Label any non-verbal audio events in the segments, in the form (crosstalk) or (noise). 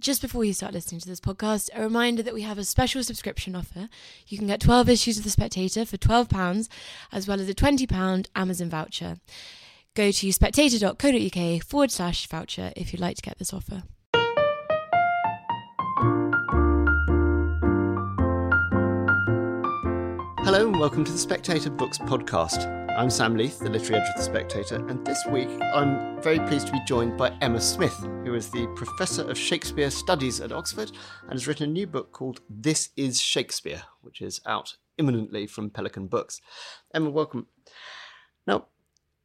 just before you start listening to this podcast, a reminder that we have a special subscription offer. You can get 12 issues of The Spectator for £12, as well as a £20 Amazon voucher. Go to spectator.co.uk forward slash voucher if you'd like to get this offer. Hello and welcome to the Spectator Books podcast. I'm Sam Leith, the literary editor of The Spectator, and this week I'm very pleased to be joined by Emma Smith, who is the Professor of Shakespeare Studies at Oxford and has written a new book called This is Shakespeare, which is out imminently from Pelican Books. Emma, welcome. Now,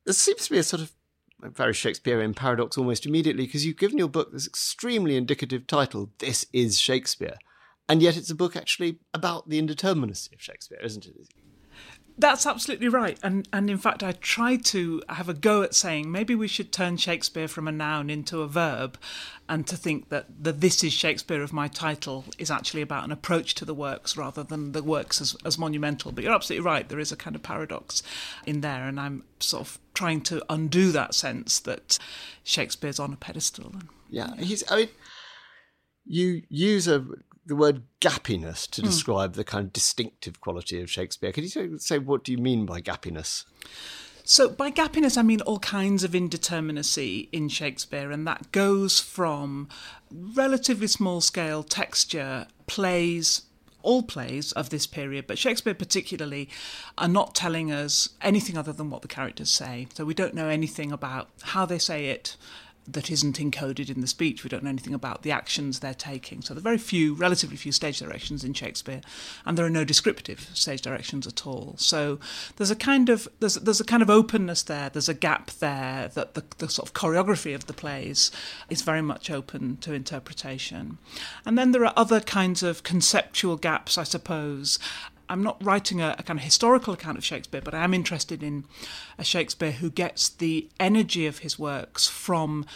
there seems to be a sort of very Shakespearean paradox almost immediately because you've given your book this extremely indicative title, This is Shakespeare and yet it's a book actually about the indeterminacy of Shakespeare, isn't it? That's absolutely right. And and in fact I tried to have a go at saying maybe we should turn Shakespeare from a noun into a verb and to think that the this is Shakespeare of my title is actually about an approach to the works rather than the works as, as monumental. But you're absolutely right, there is a kind of paradox in there and I'm sort of trying to undo that sense that Shakespeare's on a pedestal. Yeah, he's I mean you use a the word gappiness to hmm. describe mm. the kind of distinctive quality of Shakespeare. Could you say what do you mean by gappiness? So, by gappiness, I mean all kinds of indeterminacy in Shakespeare, and that goes from relatively small scale texture plays, all plays of this period, but Shakespeare particularly, are not telling us anything other than what the characters say. So, we don't know anything about how they say it, that isn't encoded in the speech. We don't know anything about the actions they're taking. So there are very few, relatively few stage directions in Shakespeare, and there are no descriptive stage directions at all. So there's a kind of there's there's a kind of openness there. There's a gap there that the, the sort of choreography of the plays is very much open to interpretation. And then there are other kinds of conceptual gaps, I suppose, I'm not writing a, a, kind of historical account of Shakespeare, but I am interested in a Shakespeare who gets the energy of his works from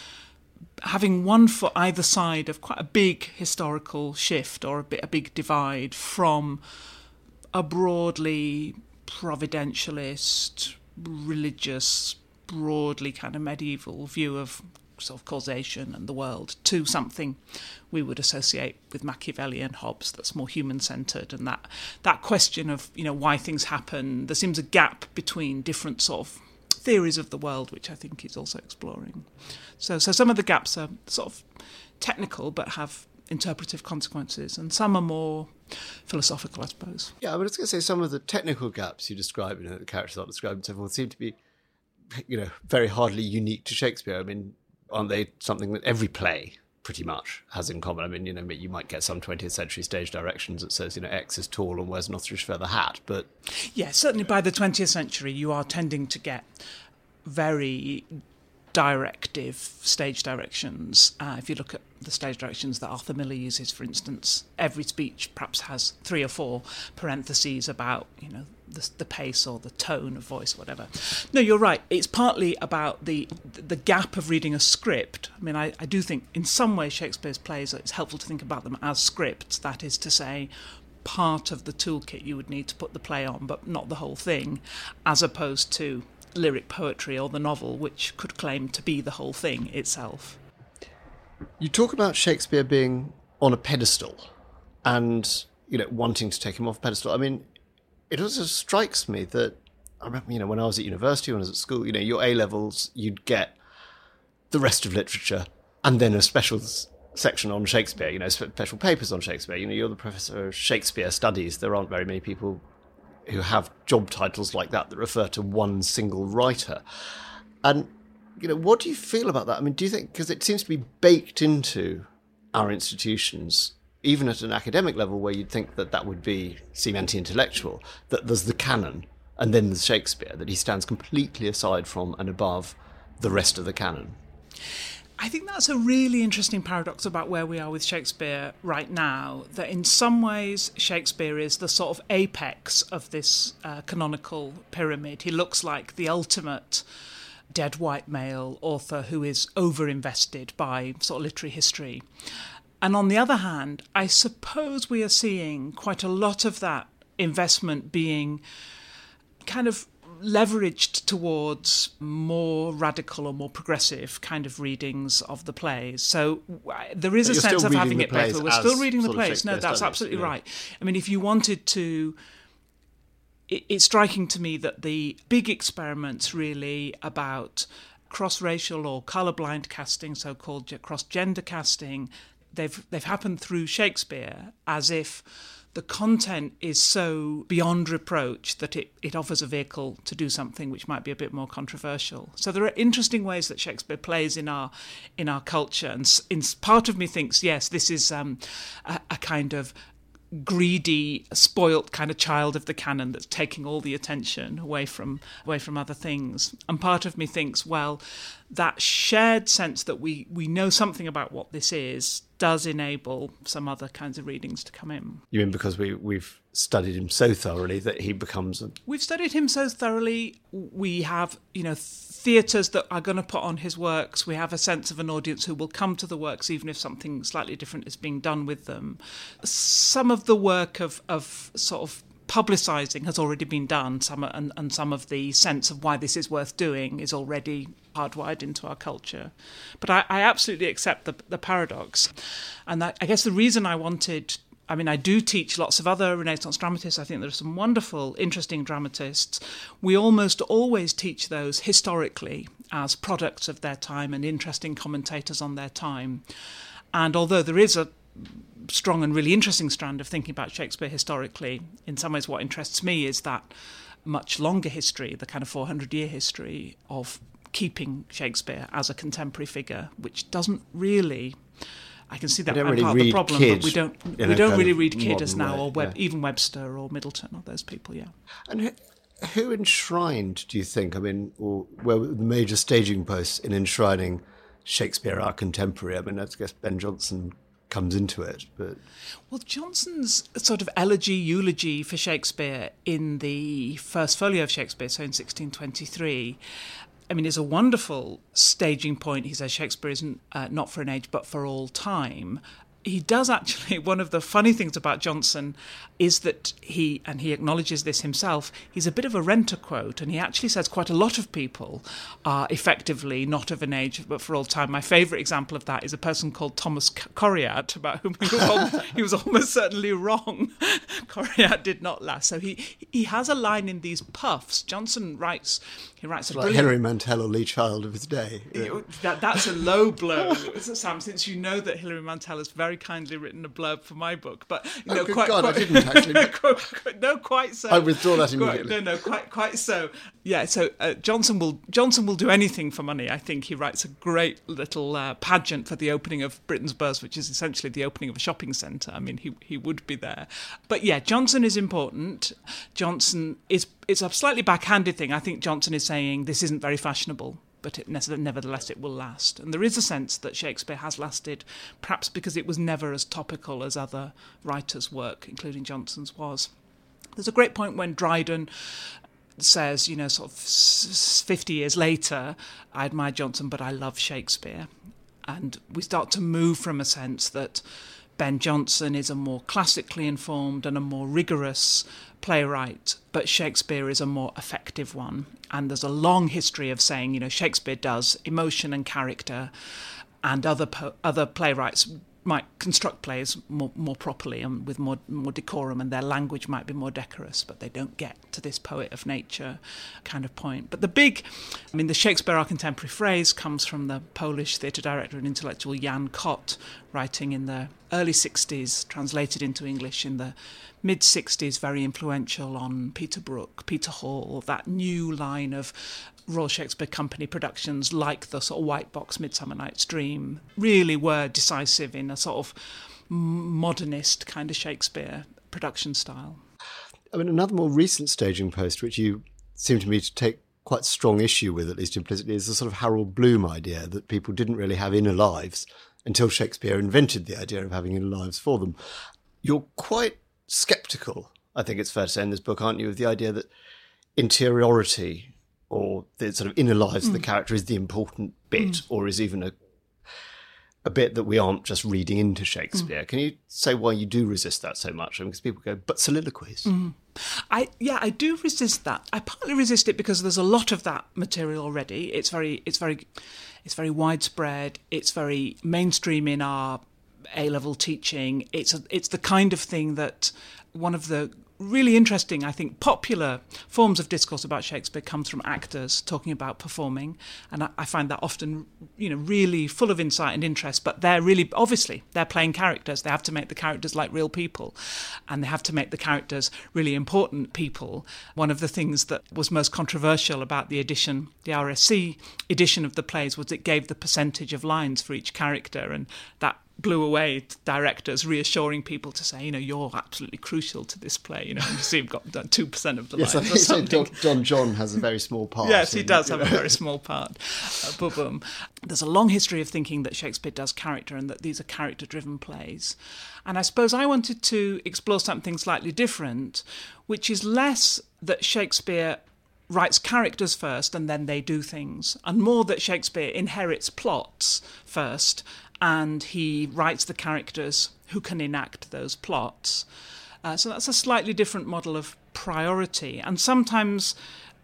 having one foot either side of quite a big historical shift or a bit a big divide from a broadly providentialist, religious, broadly kind of medieval view of of causation and the world to something we would associate with Machiavelli and Hobbes that's more human centered and that that question of you know why things happen. There seems a gap between different sort of theories of the world which I think he's also exploring. So so some of the gaps are sort of technical but have interpretive consequences and some are more philosophical I suppose. Yeah I was going to say some of the technical gaps you describe you know the characters are described and so forth seem to be you know very hardly unique to Shakespeare. I mean aren't they something that every play pretty much has in common? I mean, you know, you might get some 20th century stage directions that says, you know, X is tall and wears an ostrich feather hat, but. Yeah, certainly by the 20th century, you are tending to get very directive stage directions. Uh, if you look at the stage directions that Arthur Miller uses, for instance, every speech perhaps has three or four parentheses about, you know, the, the pace or the tone of voice, whatever. No, you're right. It's partly about the the gap of reading a script. I mean, I, I do think in some way Shakespeare's plays it's helpful to think about them as scripts. That is to say, part of the toolkit you would need to put the play on, but not the whole thing, as opposed to lyric poetry or the novel, which could claim to be the whole thing itself. You talk about Shakespeare being on a pedestal and you know wanting to take him off a pedestal. I mean, it also strikes me that I remember, you know, when I was at university, when I was at school, you know, your A levels, you'd get the rest of literature and then a special section on Shakespeare, you know, special papers on Shakespeare. You know, you're the professor of Shakespeare studies. There aren't very many people who have job titles like that that refer to one single writer. And, you know, what do you feel about that? I mean, do you think, because it seems to be baked into our institutions, even at an academic level where you'd think that that would be seem anti-intellectual, that there's the canon and then there's Shakespeare, that he stands completely aside from and above the rest of the canon. I think that's a really interesting paradox about where we are with Shakespeare right now. That in some ways, Shakespeare is the sort of apex of this uh, canonical pyramid. He looks like the ultimate dead white male author who is overinvested by sort of literary history. And on the other hand, I suppose we are seeing quite a lot of that investment being kind of leveraged towards more radical or more progressive kind of readings of the plays. So there is but a sense of having it both. We're still reading the plays. No, that's absolutely yeah. right. I mean, if you wanted to it's striking to me that the big experiments really about cross racial or colour-blind casting, so called cross gender casting, they've they've happened through Shakespeare as if the content is so beyond reproach that it, it offers a vehicle to do something which might be a bit more controversial. So there are interesting ways that Shakespeare plays in our in our culture, and in, part of me thinks yes, this is um, a, a kind of greedy, spoilt kind of child of the canon that's taking all the attention away from away from other things. And part of me thinks, well, that shared sense that we we know something about what this is does enable some other kinds of readings to come in. You mean because we we've studied him so thoroughly that he becomes a We've studied him so thoroughly. We have, you know, theatres that are going to put on his works. We have a sense of an audience who will come to the works even if something slightly different is being done with them. Some of the work of, of sort of publicising has already been done, some and, and some of the sense of why this is worth doing is already hardwired into our culture. But I, I absolutely accept the, the paradox. And that, I guess the reason I wanted I mean, I do teach lots of other Renaissance dramatists. I think there are some wonderful, interesting dramatists. We almost always teach those historically as products of their time and interesting commentators on their time. And although there is a strong and really interesting strand of thinking about Shakespeare historically, in some ways, what interests me is that much longer history, the kind of 400 year history of keeping Shakespeare as a contemporary figure, which doesn't really I can see that really part of the problem, Kyd but we don't we a don't really read Kyd as now, way, or Web, yeah. even Webster or Middleton or those people. Yeah. And who, who enshrined, do you think? I mean, or were the major staging posts in enshrining Shakespeare, our contemporary? I mean, I guess Ben Jonson comes into it, but Well, Jonson's sort of elegy, eulogy for Shakespeare in the first folio of Shakespeare, so in 1623, I mean, is a wonderful staging point. He says Shakespeare isn't uh, not for an age, but for all time. He does actually, (laughs) one of the funny things about Jonson is that he, and he acknowledges this himself, he's a bit of a renter quote, and he actually says quite a lot of people are effectively not of an age, but for all time. My favourite example of that is a person called Thomas Coryat, about whom he was, al- (laughs) he was almost certainly wrong. (laughs) Coryat did not last. So he, he has a line in these puffs. Jonson writes, he writes a like brilliant Henry Mantel or Lee Child of his day. Yeah. that, that's a low (laughs) blow, Sam. Since you know that Hilary Mantel has very kindly written a blurb for my book, but you know, Oh, quite, God, I didn't (laughs) actually. quite- quite- no, quite so. I withdraw that Quite- immediately. no, no, quite, quite so. Yeah. So uh, Jonson will Jonson will do anything for money. I think he writes a great little uh, pageant for the opening of Britain's Burse, which is essentially the opening of a shopping centre. I mean, he he would be there. But yeah, Jonson is important. Jonson is it's a slightly backhanded thing. I think Jonson is saying this isn't very fashionable but it, nevertheless it will last. And there is a sense that Shakespeare has lasted, perhaps because it was never as topical as other writers' work, including Jonson's, was. There's a great point when Dryden says, you know, sort of 50 years later, I admire Jonson, but I love Shakespeare. And we start to move from a sense that Ben Jonson is a more classically informed and a more rigorous playwright, but Shakespeare is a more effective one. And there's a long history of saying, you know, Shakespeare does emotion and character, and other po- other playwrights might construct plays more, more properly and with more more decorum, and their language might be more decorous, but they don't get to this poet of nature kind of point. But the big, I mean, the Shakespeare our contemporary phrase comes from the Polish theatre director and intellectual Jan Kott, writing in the early 60s, translated into English in the mid 60s, very influential on Peter Brook, Peter Hall, that new line of Royal Shakespeare Company productions like the sort of White Box Midsummer Night's Dream really were decisive in a sort of modernist kind of Shakespeare production style. I mean, another more recent staging post, which you seem to me to take quite strong issue with, at least implicitly, is the sort of Harold Bloom idea that people didn't really have inner lives until Shakespeare invented the idea of having inner lives for them. You're quite skeptical, I think it's fair to say, in this book, aren't you, of the idea that interiority or the sort of inner lives of the hmm. character is the important bit, hmm. or is even a a bit that we aren't just reading into Shakespeare. Hmm. Can you say why you do resist that so much? I mean, because people go, but soliloquies. I yeah, I do resist that. I partly resist it because there's a lot of that material already. It's very it's very it's very widespread. It's very mainstream in our A level teaching. It's a, it's the kind of thing that one of the really interesting, I think, popular forms of discourse about Shakespeare comes from actors talking about performing, and I, I, find that often, you know, really full of insight and interest. But they're really obviously they're playing characters. They have to make the characters like real people, and they have to make the characters really important people. One of the things that was most controversial about the edition, the RSC edition of the plays, was it gave the percentage of lines for each character, and that blew away directors reassuring people to say, you know, you're absolutely crucial to this play. You know, you see, you've got two percent of the yes, lines. I think Don, Don, John has a very small part. yes, he does have a very (laughs) small part. Uh, boom. There's a long history of thinking that Shakespeare does character and that these are character-driven plays. And I suppose I wanted to explore something slightly different, which is less that Shakespeare writes characters first and then they do things, and more that Shakespeare inherits plots first and he writes the characters who can enact those plots. Uh, so that's a slightly different model of priority. And sometimes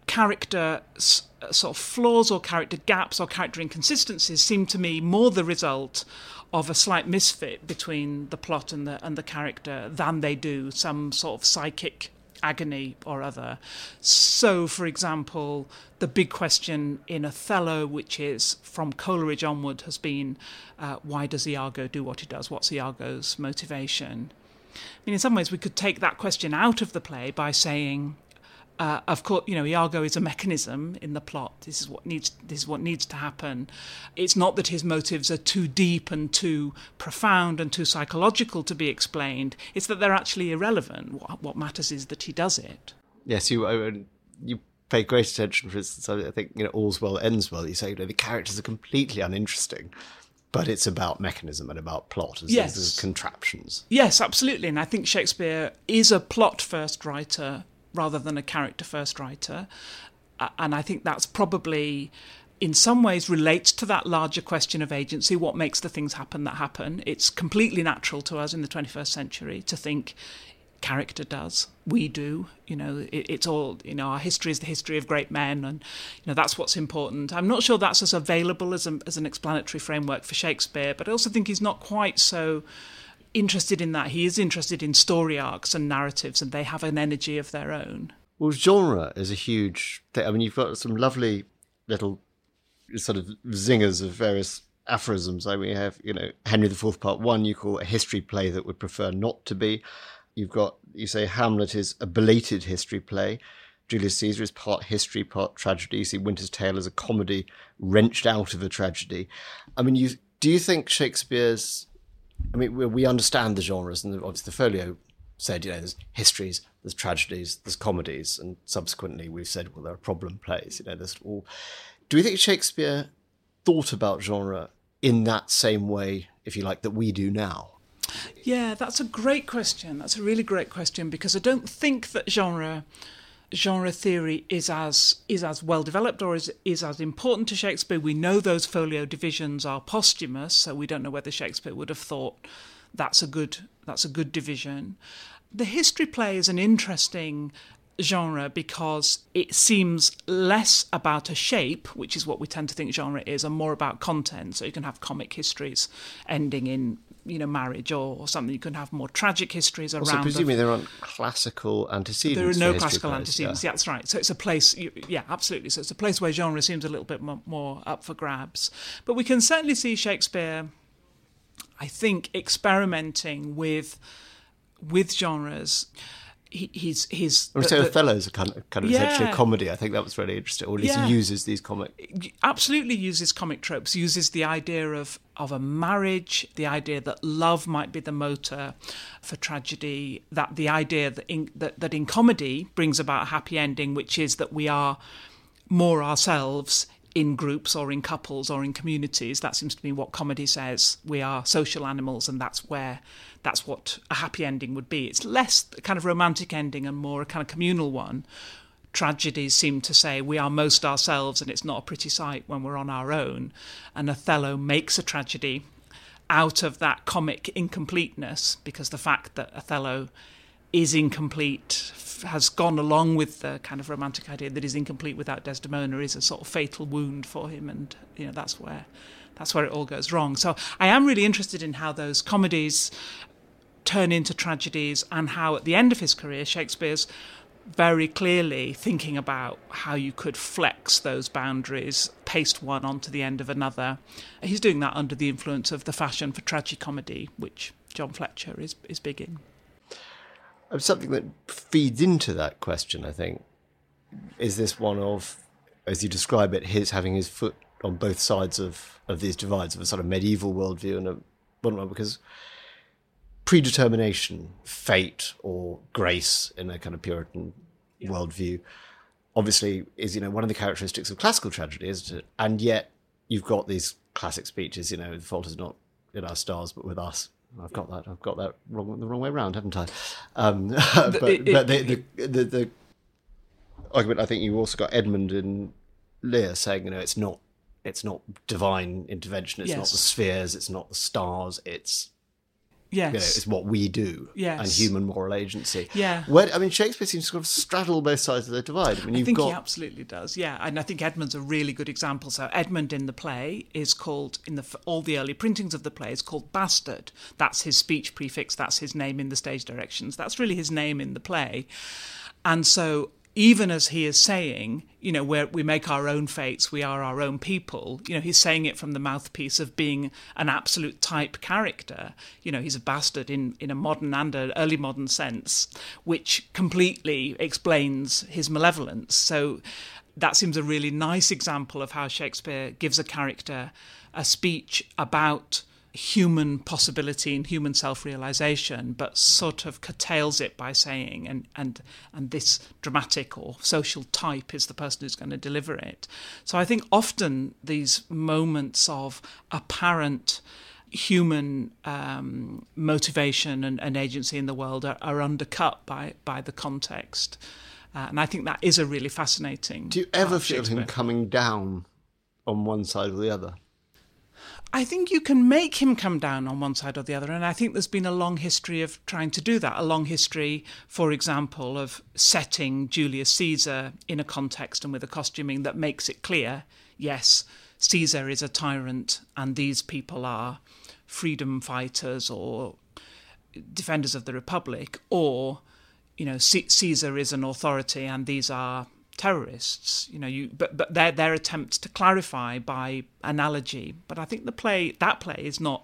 character uh, sort of flaws or character gaps or character inconsistencies seem to me more the result of a slight misfit between the plot and the and the character than they do some sort of psychic agony or other. So, for example, the big question in Othello, which is from Coleridge onward, has been uh, why does Iago do what he does? What's Iago's motivation? I mean, in some ways, we could take that question out of the play by saying uh, of course, you know, Iago is a mechanism in the plot. This is what needs. This is what needs to happen. It's not that his motives are too deep and too profound and too psychological to be explained. It's that they're actually irrelevant. What, what matters is that he does it. Yes, you uh, you pay great attention. For instance, I think you know, all's well ends well. You say you know, the characters are completely uninteresting. But it's about mechanism and about plot as, yes. as contraptions. Yes, absolutely. And I think Shakespeare is a plot first writer rather than a character first writer. And I think that's probably in some ways relates to that larger question of agency what makes the things happen that happen. It's completely natural to us in the 21st century to think character does. We do you know it, it's all you know our history is the history of great men and you know that's what's important. I'm not sure that's as available as, a, as an explanatory framework for shakespeare but i also think he's not quite so interested in that. He is interested in story arcs and narratives, and they have an energy of their own. Well, genre is a huge thing. I mean, you've got some lovely little sort of zingers of various aphorisms. I mean, you have, you know, Henry IV, Part One, you call a history play that would prefer not to be. You've got, you say Hamlet is a belated history play. Julius Caesar is part history, part tragedy. You see Winter's Tale as a comedy wrenched out of a tragedy. I mean, you do you think Shakespeare's I mean, we understand the genres, and obviously the folio said, you know, there's histories, there's tragedies, there's comedies, and subsequently we've said, well, there are problem plays. You know, there's all. Do you think Shakespeare thought about genre in that same way, if you like, that we do now? Yeah, that's a great question. That's a really great question because I don't think that genre genre theory is as is as well developed or is is as important to Shakespeare. We know those folio divisions are posthumous, so we don't know whether Shakespeare would have thought that's a good that's a good division. The history play is an interesting genre because it seems less about a shape, which is what we tend to think genre is, and more about content. So you can have comic histories ending in you know marriage or, or something. You can have more tragic histories around. Also, presumably there aren't classical antecedents. There are no classical plays, antecedents. Yeah. that's right. So it's a place. Yeah, absolutely. So it's a place where genre seems a little bit more, more up for grabs. But we can certainly see Shakespeare. I think experimenting with with genres he, he's he's. Or so Othello's a kind of, kind of yeah. essentially a comedy. I think that was really interesting. Or at least yeah. he uses these comic. Absolutely uses comic tropes. Uses the idea of of a marriage, the idea that love might be the motor for tragedy. That the idea that in, that that in comedy brings about a happy ending, which is that we are more ourselves in groups or in couples or in communities. That seems to be what comedy says. We are social animals, and that's where that's what a happy ending would be. It's less a kind of romantic ending and more a kind of communal one. Tragedies seem to say we are most ourselves, and it's not a pretty sight when we're on our own. And Othello makes a tragedy out of that comic incompleteness because the fact that Othello is incomplete has gone along with the kind of romantic idea that he's incomplete without Desdemona is a sort of fatal wound for him, and you know that's where that's where it all goes wrong. So I am really interested in how those comedies turn into tragedies, and how at the end of his career Shakespeare's very clearly thinking about how you could flex those boundaries, paste one onto the end of another. He's doing that under the influence of the fashion for tragicomedy, which John Fletcher is is big in. Something that feeds into that question, I think, is this one of, as you describe it, his having his foot on both sides of, of these divides of a sort of medieval worldview and a modern one, because predetermination, fate, or grace in a kind of Puritan yeah. worldview, obviously is you know one of the characteristics of classical tragedy, isn't it? And yet you've got these classic speeches, you know, the fault is not in our stars but with us. I've got that. I've got that wrong the wrong way around, haven't I? Um, (laughs) but, it, but the, the, the, the, argument, I think you also got Edmund and Lear saying, you know, it's not it's not divine intervention. It's yes. not the spheres. It's not the stars. It's Yes, you know, it's what we do. Yes. and human moral agency. Yeah, Where, I mean, Shakespeare seems to sort of straddle both sides of the divide. I mean, I think got he absolutely does. Yeah, and I think Edmund's a really good example. So Edmund in the play is called in the all the early printings of the play is called Bastard. That's his speech prefix. That's his name in the stage directions. That's really his name in the play. And so even as he is saying, you know, where we make our own fates, we are our own people, you know, he's saying it from the mouthpiece of being an absolute type character. You know, he's a bastard in, in a modern and an early modern sense, which completely explains his malevolence. So that seems a really nice example of how Shakespeare gives a character a speech about human possibility and human self-realization, but sort of curtails it by saying, and and and this dramatic or social type is the person who's going to deliver it. So I think often these moments of apparent human um, motivation and, and, agency in the world are, are, undercut by by the context, uh, and I think that is a really fascinating. Do you ever feel him coming down on one side or the other? I think you can make him come down on one side or the other. And I think there's been a long history of trying to do that. A long history, for example, of setting Julius Caesar in a context and with a costuming that makes it clear yes, Caesar is a tyrant and these people are freedom fighters or defenders of the Republic, or, you know, C- Caesar is an authority and these are terrorists. You know, you but but their their attempts to clarify by analogy. But I think the play that play is not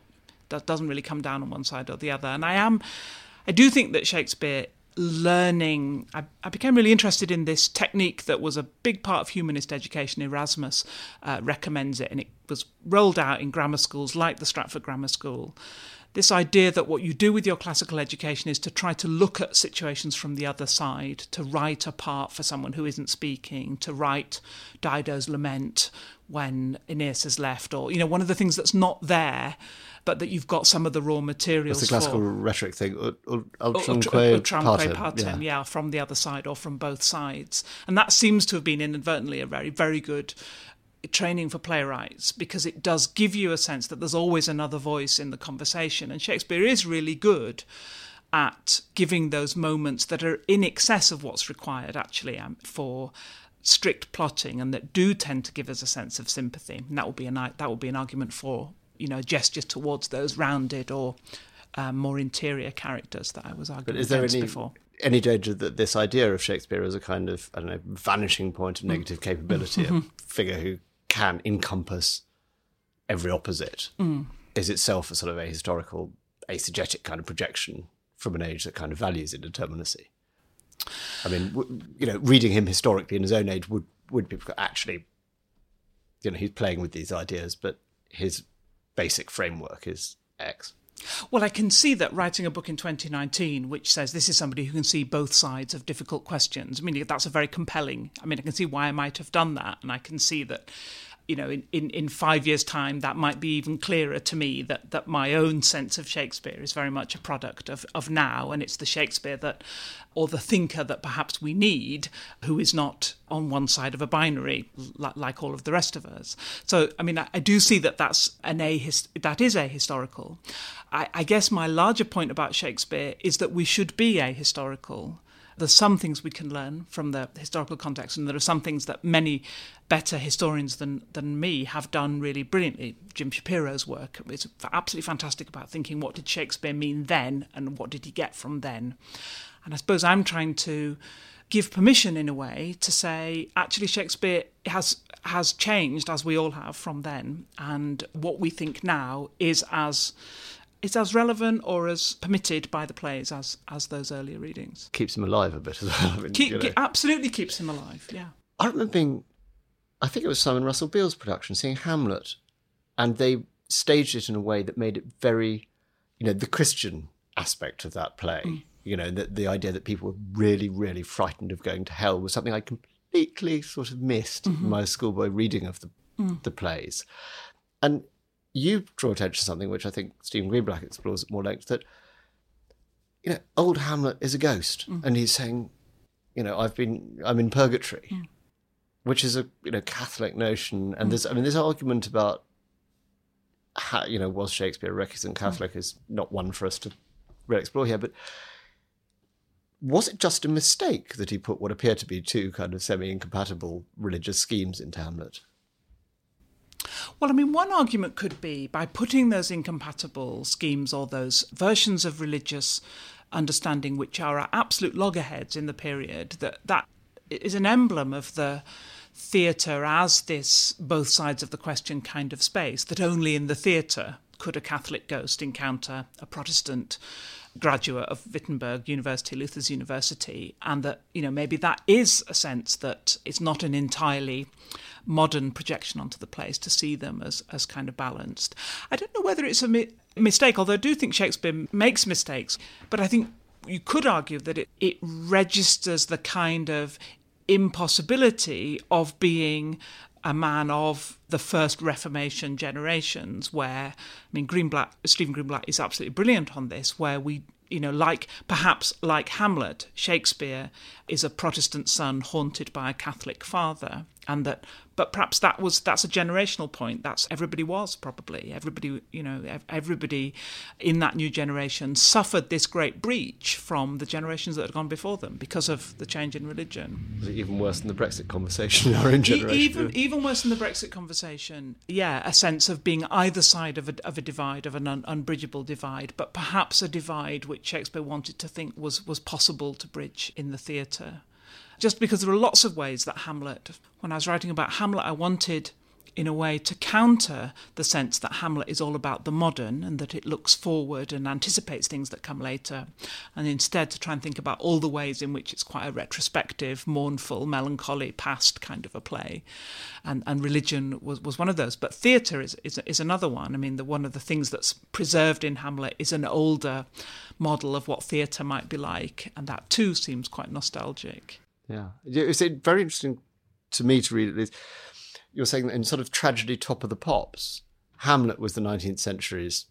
that doesn't really come down on one side or the other. And I am, I do think that Shakespeare learning I, I, became really interested in this technique that was a big part of humanist education erasmus uh, recommends it and it was rolled out in grammar schools like the stratford grammar school this idea that what you do with your classical education is to try to look at situations from the other side, to write a part for someone who isn't speaking, to write Dido's lament when Aeneas has left, or you know, one of the things that's not there, but that you've got some of the raw materials. That's the classical for. rhetoric thing, utramque partem, partem yeah. yeah, from the other side or from both sides, and that seems to have been inadvertently a very, very good training for playwrights because it does give you a sense that there's always another voice in the conversation. And Shakespeare is really good at giving those moments that are in excess of what's required actually um, for strict plotting and that do tend to give us a sense of sympathy. And that would be an that will be an argument for you know gestures towards those rounded or um, more interior characters that I was arguing but is there any, before. Any danger that this idea of Shakespeare as a kind of I don't know vanishing point of negative capability, a (laughs) figure who can encompass every opposite mm. is itself a sort of a historical eisegetic kind of projection from an age that kind of values indeterminacy. I mean, you know, reading him historically in his own age would would be actually, you know, he's playing with these ideas, but his basic framework is X. Well, I can see that writing a book in 2019, which says this is somebody who can see both sides of difficult questions. I mean, that's a very compelling. I mean, I can see why I might have done that, and I can see that you know, in, in, in five years' time, that might be even clearer to me that, that my own sense of Shakespeare is very much a product of, of now, and it's the Shakespeare that, or the thinker that perhaps we need, who is not on one side of a binary like, like all of the rest of us. So, I mean, I, I do see that that's an a that is ahistorical. I, I guess my larger point about Shakespeare is that we should be ahistorical there's some things we can learn from the historical context, and there are some things that many better historians than than me have done really brilliantly. Jim Shapiro's work is absolutely fantastic about thinking what did Shakespeare mean then, and what did he get from then. And I suppose I'm trying to give permission in a way to say actually Shakespeare has has changed as we all have from then, and what we think now is as is as relevant or as permitted by the plays as as those earlier readings. Keeps him alive a bit as well. I (laughs) mean, Keep, you know. Absolutely keeps him alive. Yeah. I remember being, I think it was Simon Russell Beale's production, seeing Hamlet, and they staged it in a way that made it very, you know, the Christian aspect of that play. Mm. You know, the, the idea that people were really, really frightened of going to hell was something I completely sort of missed mm-hmm. in my schoolboy reading of the mm. the plays. And you draw attention to something which I think Stephen Greenblatt explores at more length that you know old Hamlet is a ghost, mm. and he's saying, you know, I've been I'm in purgatory, mm. which is a you know Catholic notion, and mm. there's I mean this argument about how you know was Shakespeare a recusant Catholic is not one for us to really explore here, but was it just a mistake that he put what appear to be two kind of semi incompatible religious schemes into Hamlet? Well, I mean, one argument could be by putting those incompatible schemes or those versions of religious understanding which are absolute loggerheads in the period, that that is an emblem of the theatre as this both sides of the question kind of space, that only in the theatre could a Catholic ghost encounter a Protestant graduate of Wittenberg University, Luther's University, and that, you know, maybe that is a sense that it's not an entirely modern projection onto the plays to see them as, as kind of balanced. I don't know whether it's a mi- mistake, although I do think Shakespeare makes mistakes, but I think you could argue that it, it registers the kind of impossibility of being a man of the first Reformation generations, where I mean Greenblatt, Stephen Greenblatt is absolutely brilliant on this, where we you know, like perhaps like Hamlet, Shakespeare is a Protestant son haunted by a Catholic father, and that, but perhaps that was that's a generational point. That's everybody was probably everybody, you know, everybody in that new generation suffered this great breach from the generations that had gone before them because of the change in religion. Was it even worse than the Brexit conversation in our own generation? Even even worse than the Brexit conversation. Yeah, a sense of being either side of a, of a divide, of an un, unbridgeable divide, but perhaps a divide which Shakespeare wanted to think was was possible to bridge in the theatre just because there are lots of ways that Hamlet, when I was writing about Hamlet, I wanted in a way to counter the sense that Hamlet is all about the modern and that it looks forward and anticipates things that come later, and instead to try and think about all the ways in which it's quite a retrospective, mournful, melancholy, past kind of a play. And, and religion was, was one of those. But theatre is, is, is another one. I mean, the, one of the things that's preserved in Hamlet is an older model of what theatre might be like, and that too seems quite nostalgic. Yeah, it's very interesting to me to read it. You're saying that in sort of tragedy, top of the pops, Hamlet was the 19th century's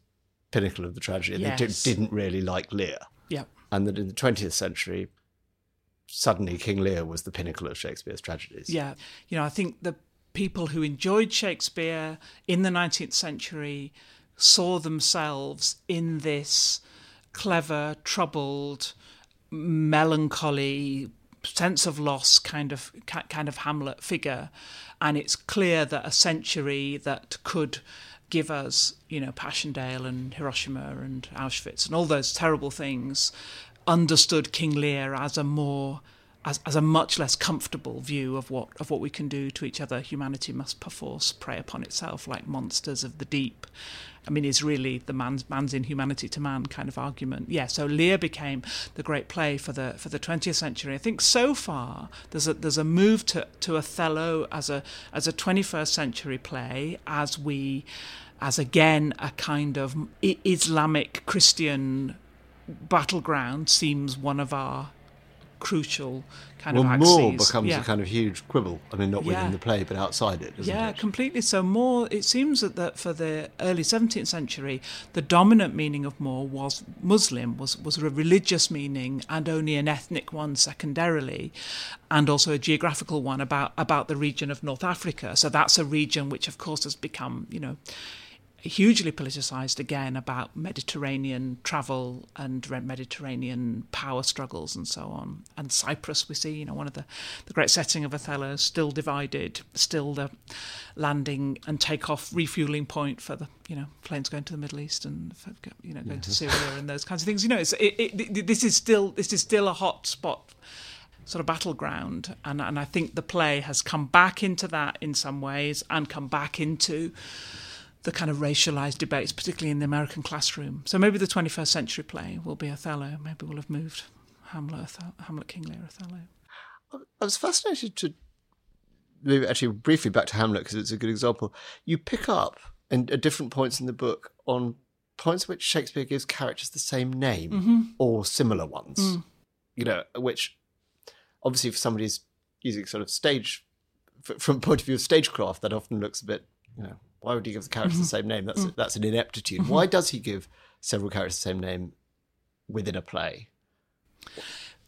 pinnacle of the tragedy, and yes. they did, didn't really like Lear. Yeah, and that in the 20th century, suddenly King Lear was the pinnacle of Shakespeare's tragedies. Yeah, you know, I think the people who enjoyed Shakespeare in the 19th century saw themselves in this clever, troubled, melancholy, sense of loss kind of kind of Hamlet figure, and it's clear that a century that could give us, you know, Passchendaele and Hiroshima and Auschwitz and all those terrible things, understood King Lear as a more as, as a much less comfortable view of what of what we can do to each other. Humanity must perforce prey upon itself like monsters of the deep. I mean, is really the man's man's inhumanity to man kind of argument. Yeah, so Lear became the great play for the for the 20th century. I think so far there's a there's a move to, to Othello as a as a 21st century play as we as again a kind of Islamic Christian battleground seems one of our crucial kind well, of axes. Moor becomes yeah. a kind of huge quibble. I mean, not Yeah. within the play, but outside it? Yeah, it? completely. So Moor, it seems that, that for the early 17th century, the dominant meaning of Moor was Muslim, was, was a religious meaning and only an ethnic one secondarily, and also a geographical one about, about the region of North Africa. So that's a region which, of course, has become, you know, hugely politicized again about Mediterranean travel and Mediterranean power struggles and so on. And Cyprus, we see, you know, one of the, the great setting of Othello, still divided, still the landing and takeoff refueling point for the, you know, planes going to the Middle East and, for, you know, going to Syria and those kinds of things. You know, it's, it, it, this is still this is still a hot spot sort of battleground and and I think the play has come back into that in some ways and come back into the kind of racialized debates, particularly in the American classroom. So maybe the 21st century play will be Othello. Maybe we'll have moved Hamlet, Hamlet, King Lear, Othello. I was fascinated to maybe actually briefly back to Hamlet because it's a good example. You pick up in, at different points in the book on points which Shakespeare gives characters the same name Mm-hmm. or similar ones. Mm. You know, which obviously if somebody's using sort of stage from point of view of stagecraft, that often looks a bit, you know, why would he give the characters Mm-hmm. the same name? That's that's an ineptitude. Why does he give several characters the same name within a play?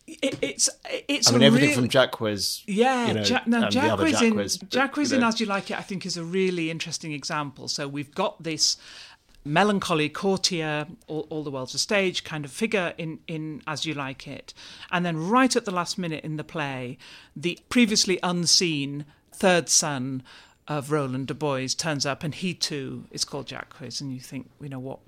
It, it's it's I mean, everything really- from Jacques. Yeah, you know, ja- no, the Jacques in but, Jacques you in. As You Like It, I think, is a really interesting example. So we've got this melancholy courtier, all, all the world's a stage kind of figure in, in As You Like It, and then right at the last minute in the play, the previously unseen third son of Roland de Bois turns up, and he too is called Jacques, and you think, you know, what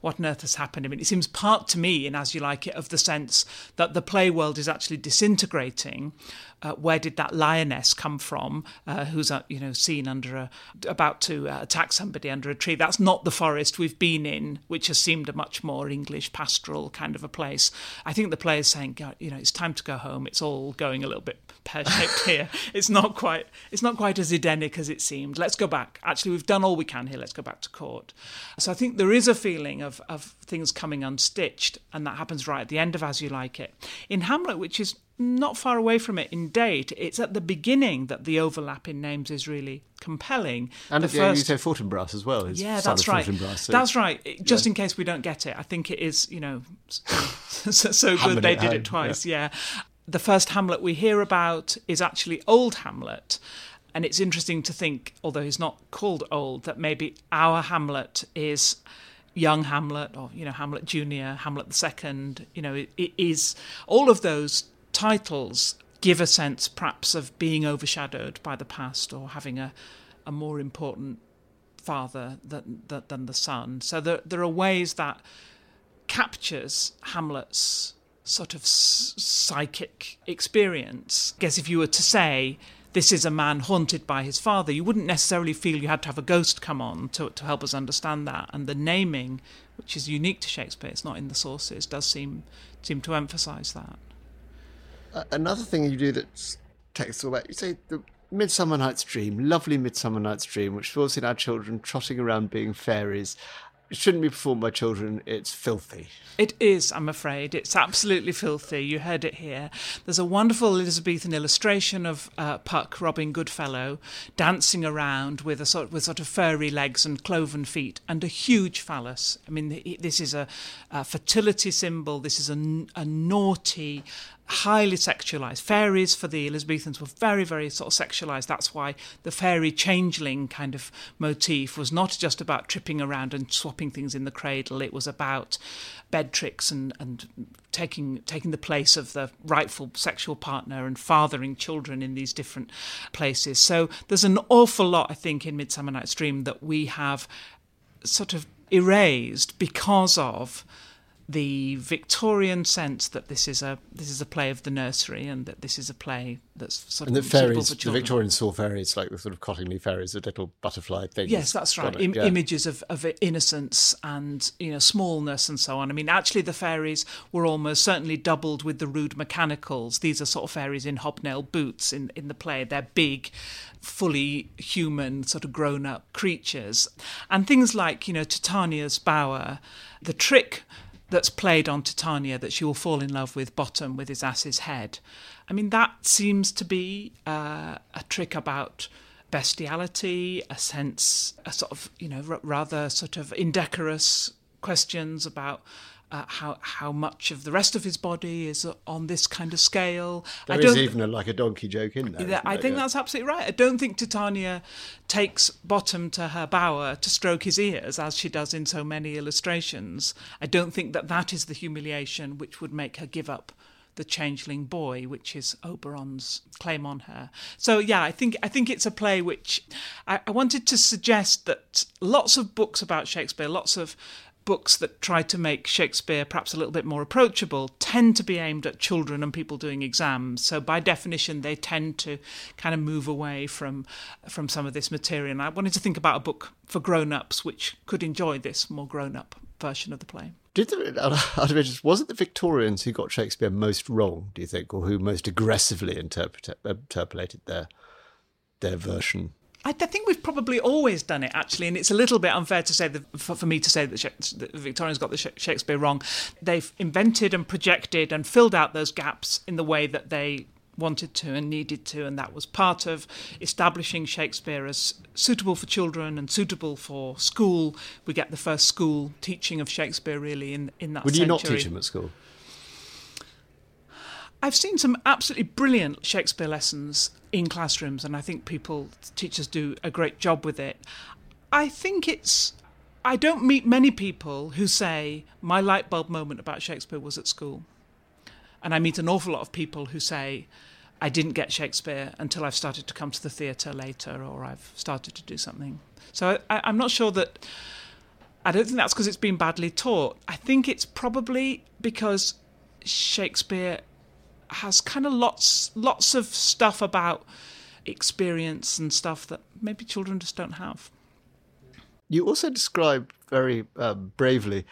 what on earth has happened? I mean, it seems part to me, in As You Like It, of the sense that the play world is actually disintegrating. Uh, where did that lioness come from? Uh, who's uh, you know seen under a about to uh, attack somebody under a tree? That's not the forest we've been in, which has seemed a much more English pastoral kind of a place. I think the play is saying, you know, it's time to go home. It's all going a little bit pear shaped (laughs) here. It's not quite it's not quite as Edenic as it seemed. Let's go back. Actually, we've done all we can here. Let's go back to court. So I think there is a feeling of of things coming unstitched, and that happens right at the end of As You Like It. In Hamlet, which is not far away from it in date, it's at the beginning that the overlap in names is really compelling. And the if you say Fortinbras as well. Yeah, that's right. So- That's right. It- Just in case we don't get it, I think it is, you know, (laughs) so, so good they did home, it twice. Yeah. The first Hamlet we hear about is actually Old Hamlet. And it's interesting to think, although he's not called old, that maybe our Hamlet is young Hamlet or, you know, Hamlet Junior, Hamlet the Second. You know, it, it is all of those titles give a sense perhaps of being overshadowed by the past or having a, a more important father than, than, the son. So there, there are ways that captures Hamlet's sort of psychic experience. I guess if you were to say, this is a man haunted by his father, you wouldn't necessarily feel you had to have a ghost come on to, to help us understand that. And the naming, which is unique to Shakespeare, it's not in the sources, does seem seem to emphasise that. Another thing you do that's takes that you say the Midsummer Night's Dream, lovely Midsummer Night's Dream, which we've all seen our children trotting around being fairies. It shouldn't be performed by children. It's filthy. It is, I'm afraid. It's absolutely filthy. You heard it here. There's a wonderful Elizabethan illustration of uh, Puck, Robin Goodfellow, dancing around with a sort with sort of furry legs and cloven feet and a huge phallus. I mean, this is a, a fertility symbol. This is a naughty, highly sexualized. Fairies for the Elizabethans were very, very sort of sexualized. That's why the fairy changeling kind of motif was not just about tripping around and swapping things in the cradle. It was about bed tricks and, and taking taking the place of the rightful sexual partner and fathering children in these different places. So there's an awful lot, I think, in Midsummer Night's Dream that we have sort of erased because of the Victorian sense that this is a this is a play of the nursery and that this is a play that's sort And of the fairies, the. Victorians saw fairies like the sort of Cottingley fairies, the little butterfly things. Yes, that's right. it, Im- yeah. Images of, of innocence and you know smallness and so on. I mean, actually, the fairies were almost certainly doubled with the rude mechanicals. These are sort of fairies in hobnail boots in in the play. They're big, fully human, sort of grown up creatures, and things like you know Titania's bower, the trick that's played on Titania that she will fall in love with Bottom with his ass's head. I mean, that seems to be uh, a trick about bestiality, a sense, a sort of, you know, r- rather sort of indecorous questions about uh, how how much of the rest of his body is on this kind of scale. There I is even a, like a donkey joke in there. isn't I think Yeah. that's absolutely right. I don't think Titania takes Bottom to her bower to stroke his ears as she does in so many illustrations. I don't think that that is the humiliation which would make her give up the changeling boy, which is Oberon's claim on her. So yeah, I think I think it's a play which I, I wanted to suggest that lots of books about Shakespeare, lots of books that try to make Shakespeare perhaps a little bit more approachable tend to be aimed at children and people doing exams. So by definition, they tend to kind of move away from from some of this material. And I wanted to think about a book for grown-ups which could enjoy this more grown-up version of the play. Did the, (laughs) out of interest, was it the Victorians who got Shakespeare most wrong? Do you think, or who most aggressively interpolated their their version? I, I think we've probably always done it actually, and it's a little bit unfair to say that for, for me to say that, Victorians got the Shakespeare wrong. They've invented and projected and filled out those gaps in the way that they wanted to and needed to, and that was part of establishing Shakespeare as suitable for children and suitable for school. We get the first school teaching of Shakespeare really in in that. Would you not teach him at school? I've seen some absolutely brilliant Shakespeare lessons in classrooms, and I think people, teachers, do a great job with it. I think it's. I don't meet many people who say, my light bulb moment about Shakespeare was at school. And I meet an awful lot of people who say, I didn't get Shakespeare until I've started to come to the theatre later or I've started to do something. So I, I'm not sure that. I don't think that's because it's been badly taught. I think it's probably because Shakespeare has kind of lots lots of stuff about experience and stuff that maybe children just don't have. You also describe very um, bravely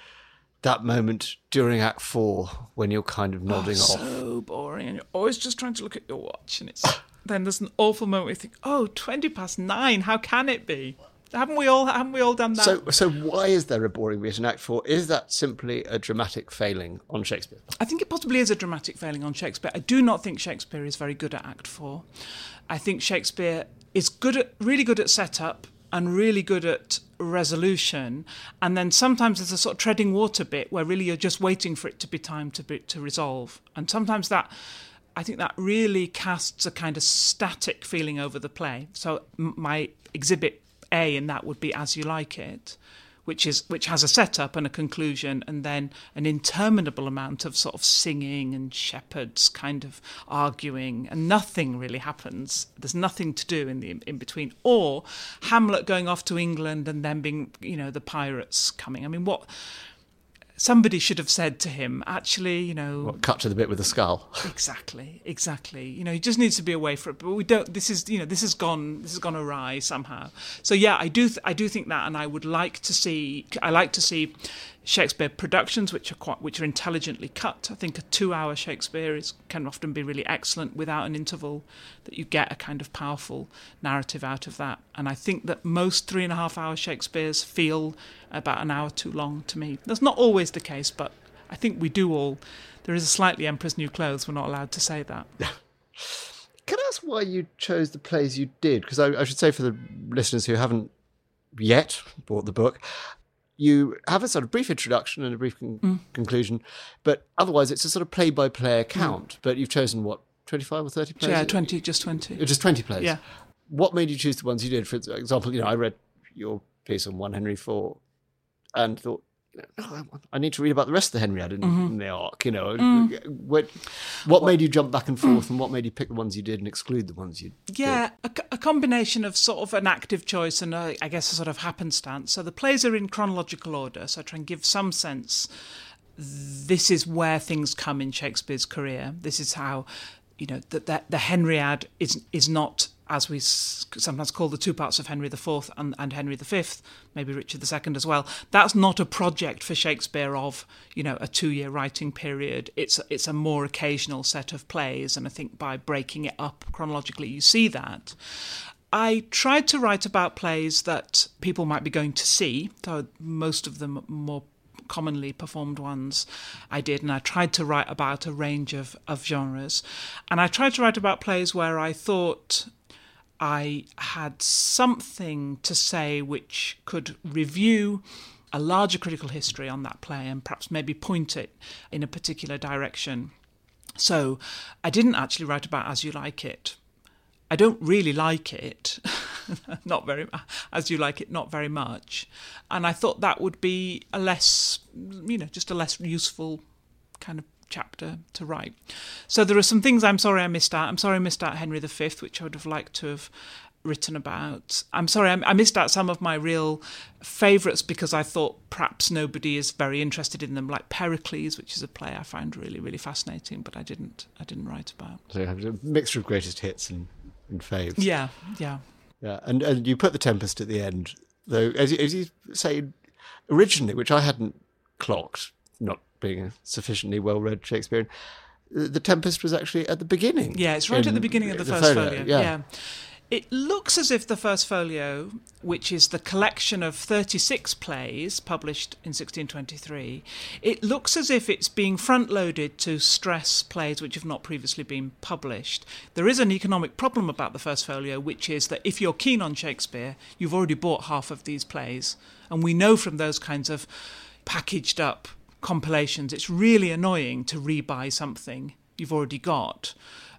that moment during Act Four when you're kind of nodding off. So boring, and you're always just trying to look at your watch, and it's then there's an awful moment where you think, "Oh, 20 past nine. How can it be?" Haven't we all? Haven't we all done that? So, so why is there a boring bit in Act Four? Is that simply a dramatic failing on Shakespeare? I think it possibly is a dramatic failing on Shakespeare. I do not think Shakespeare is very good at Act Four. I think Shakespeare is good at really good at setup and really good at resolution, and then sometimes there's a sort of treading water bit where really you're just waiting for it to be time to be, to resolve, and sometimes that. I think that really casts a kind of static feeling over the play. So m- my exhibit A and that would be As You Like It, which is which has a setup and a conclusion and then an interminable amount of sort of singing and shepherds kind of arguing and nothing really happens. There's nothing to do in the in between. Or hamlet going off to england and then being you know the pirates coming. I mean what somebody should have said to him actually you know What, cut to the bit with the skull. (laughs) Exactly, exactly. You know, he just needs to be away from it. But we don't. This is, you know, this has gone. This has gone awry somehow. So yeah, I do. Th- I do think that, and I would like to see. I like to see Shakespeare productions which are quite, which are intelligently cut. I think a two-hour Shakespeare is can often be really excellent without an interval. That you get a kind of powerful narrative out of that. And I think that most three and a half hour Shakespeare's feel about an hour too long to me. That's not always the case, but I think we do all. There is a slightly Emperor's New Clothes. We're not allowed to say that. (laughs) Can I ask why you chose the plays you did? Because I, I should say for the listeners who haven't yet bought the book, you have a sort of brief introduction and a brief con- Mm. conclusion, but otherwise it's a sort of play-by-play account. But you've chosen what twenty-five or thirty plays? Mm. yeah, twenty, just twenty. Uh, Just twenty plays. Yeah. What made you choose the ones you did? For example, you know, I read your piece on one Henry Four, and thought. "Oh, I need to read about the rest of the Henriade in, Mm-hmm. in the arc. You know, Mm. what, what made you jump back and forth, and what made you pick the ones you did and exclude the ones you? Yeah, a, a combination of sort of an active choice and a, I guess a sort of happenstance. So the plays are in chronological order, so I try and give some sense. This is where things come in Shakespeare's career. This is how, you know, that the, the Henriade is is not as we sometimes call the two parts of Henry IV and, and Henry V, maybe Richard II as well. That's not a project for Shakespeare of you know a two-year writing period. It's it's a more occasional set of plays, and I think by breaking it up chronologically, you see that. I tried to write about plays that people might be going to see, though most of them more commonly performed ones I did, and I tried to write about a range of, of genres. And I tried to write about plays where I thought I had something to say which could review a larger critical history on that play and perhaps maybe point it in a particular direction. So I didn't actually write about As You Like It. I don't really like it, (laughs) not very, as you like it, not very much, and I thought that would be a less, you know, just a less useful kind of chapter to write. So there are some things I'm sorry I missed out. I'm sorry I missed out Henry V, which I would have liked to have written about. I'm sorry, I, missed out some of my real favourites because I thought perhaps nobody is very interested in them, like Pericles, which is a play I find really, really fascinating, but I didn't, I didn't write about. So you have a mixture of greatest hits and, and faves. Yeah, yeah, yeah. And and you put the Tempest at the end, though, as you, as you say, originally, which I hadn't clocked, not being a sufficiently well-read Shakespearean. The Tempest was actually at the beginning. Yeah, it's right at the beginning of the, the first folio. folio. Yeah. yeah. It looks as if the first folio, which is the collection of 36 plays published in 1623, it looks as if it's being front loaded to stress plays which have not previously been published. There is an economic problem about the first folio, which is that if you're keen on Shakespeare, you've already bought half of these plays. And we know from those kinds of packaged up compilations, it's really annoying to rebuy something you've already got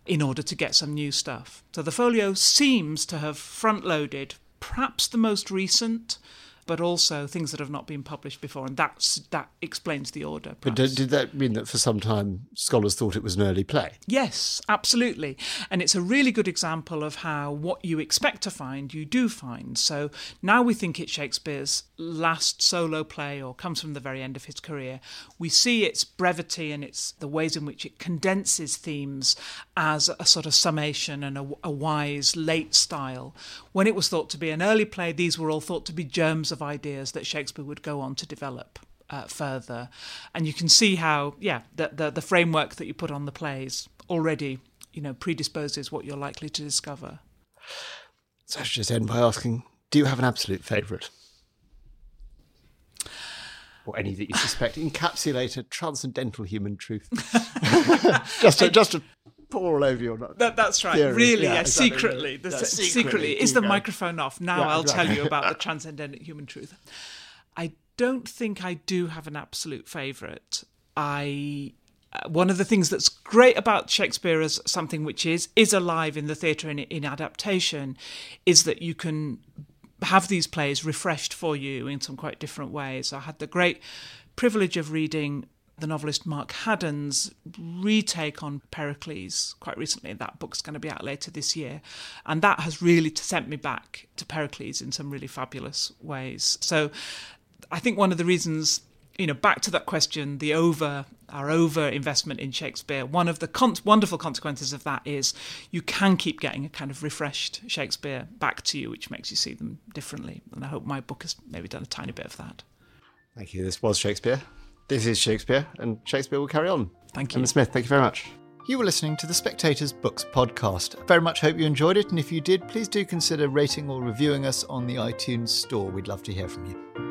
in order to get some new stuff. So the folio seems to have front loaded perhaps the most recent but also things that have not been published before, and that's that explains the order. Perhaps. But did, did, that mean that for some time scholars thought it was an early play? Yes, absolutely, and it's a really good example of how what you expect to find you do find. So now we think it's Shakespeare's last solo play, or comes from the very end of his career. We see its brevity and its the ways in which it condenses themes as a sort of summation and a, a wise late style. When it was thought to be an early play, these were all thought to be germs of ideas that Shakespeare would go on to develop uh, further. And you can see how, yeah, the, the, the framework that you put on the plays already, you know, predisposes what you're likely to discover. So I should just end by asking, do you have an absolute favourite? Or any that you suspect (laughs) encapsulate a transcendental human truth? (laughs) just, a, just a pour all over your that, That's right. Theory. Really, yeah, yeah exactly. secretly, the, yeah, secretly, secretly. Is the microphone off? Now I'll exactly. tell you about the (laughs) transcendent human truth. I don't think I do have an absolute favourite. I uh, one of the things that's great about Shakespeare as something which is is alive in the theatre in, in adaptation is that you can have these plays refreshed for you in some quite different ways. I had the great privilege of reading the novelist Mark Haddon's retake on Pericles quite recently. That book's going to be out later this year. And that has really sent me back to Pericles in some really fabulous ways. So I think one of the reasons, you know, back to that question, the over, our over investment in Shakespeare, one of the con- wonderful consequences of that is you can keep getting a kind of refreshed Shakespeare back to you, which makes you see them differently. And I hope my book has maybe done a tiny bit of that. Thank you. This was Shakespeare. This is Shakespeare, and Shakespeare will carry on. Thank you. Emma Smith, thank you very much. You were listening to the Spectator's Books podcast. Very much hope you enjoyed it, and if you did, please do consider rating or reviewing us on the iTunes store. We'd love to hear from you.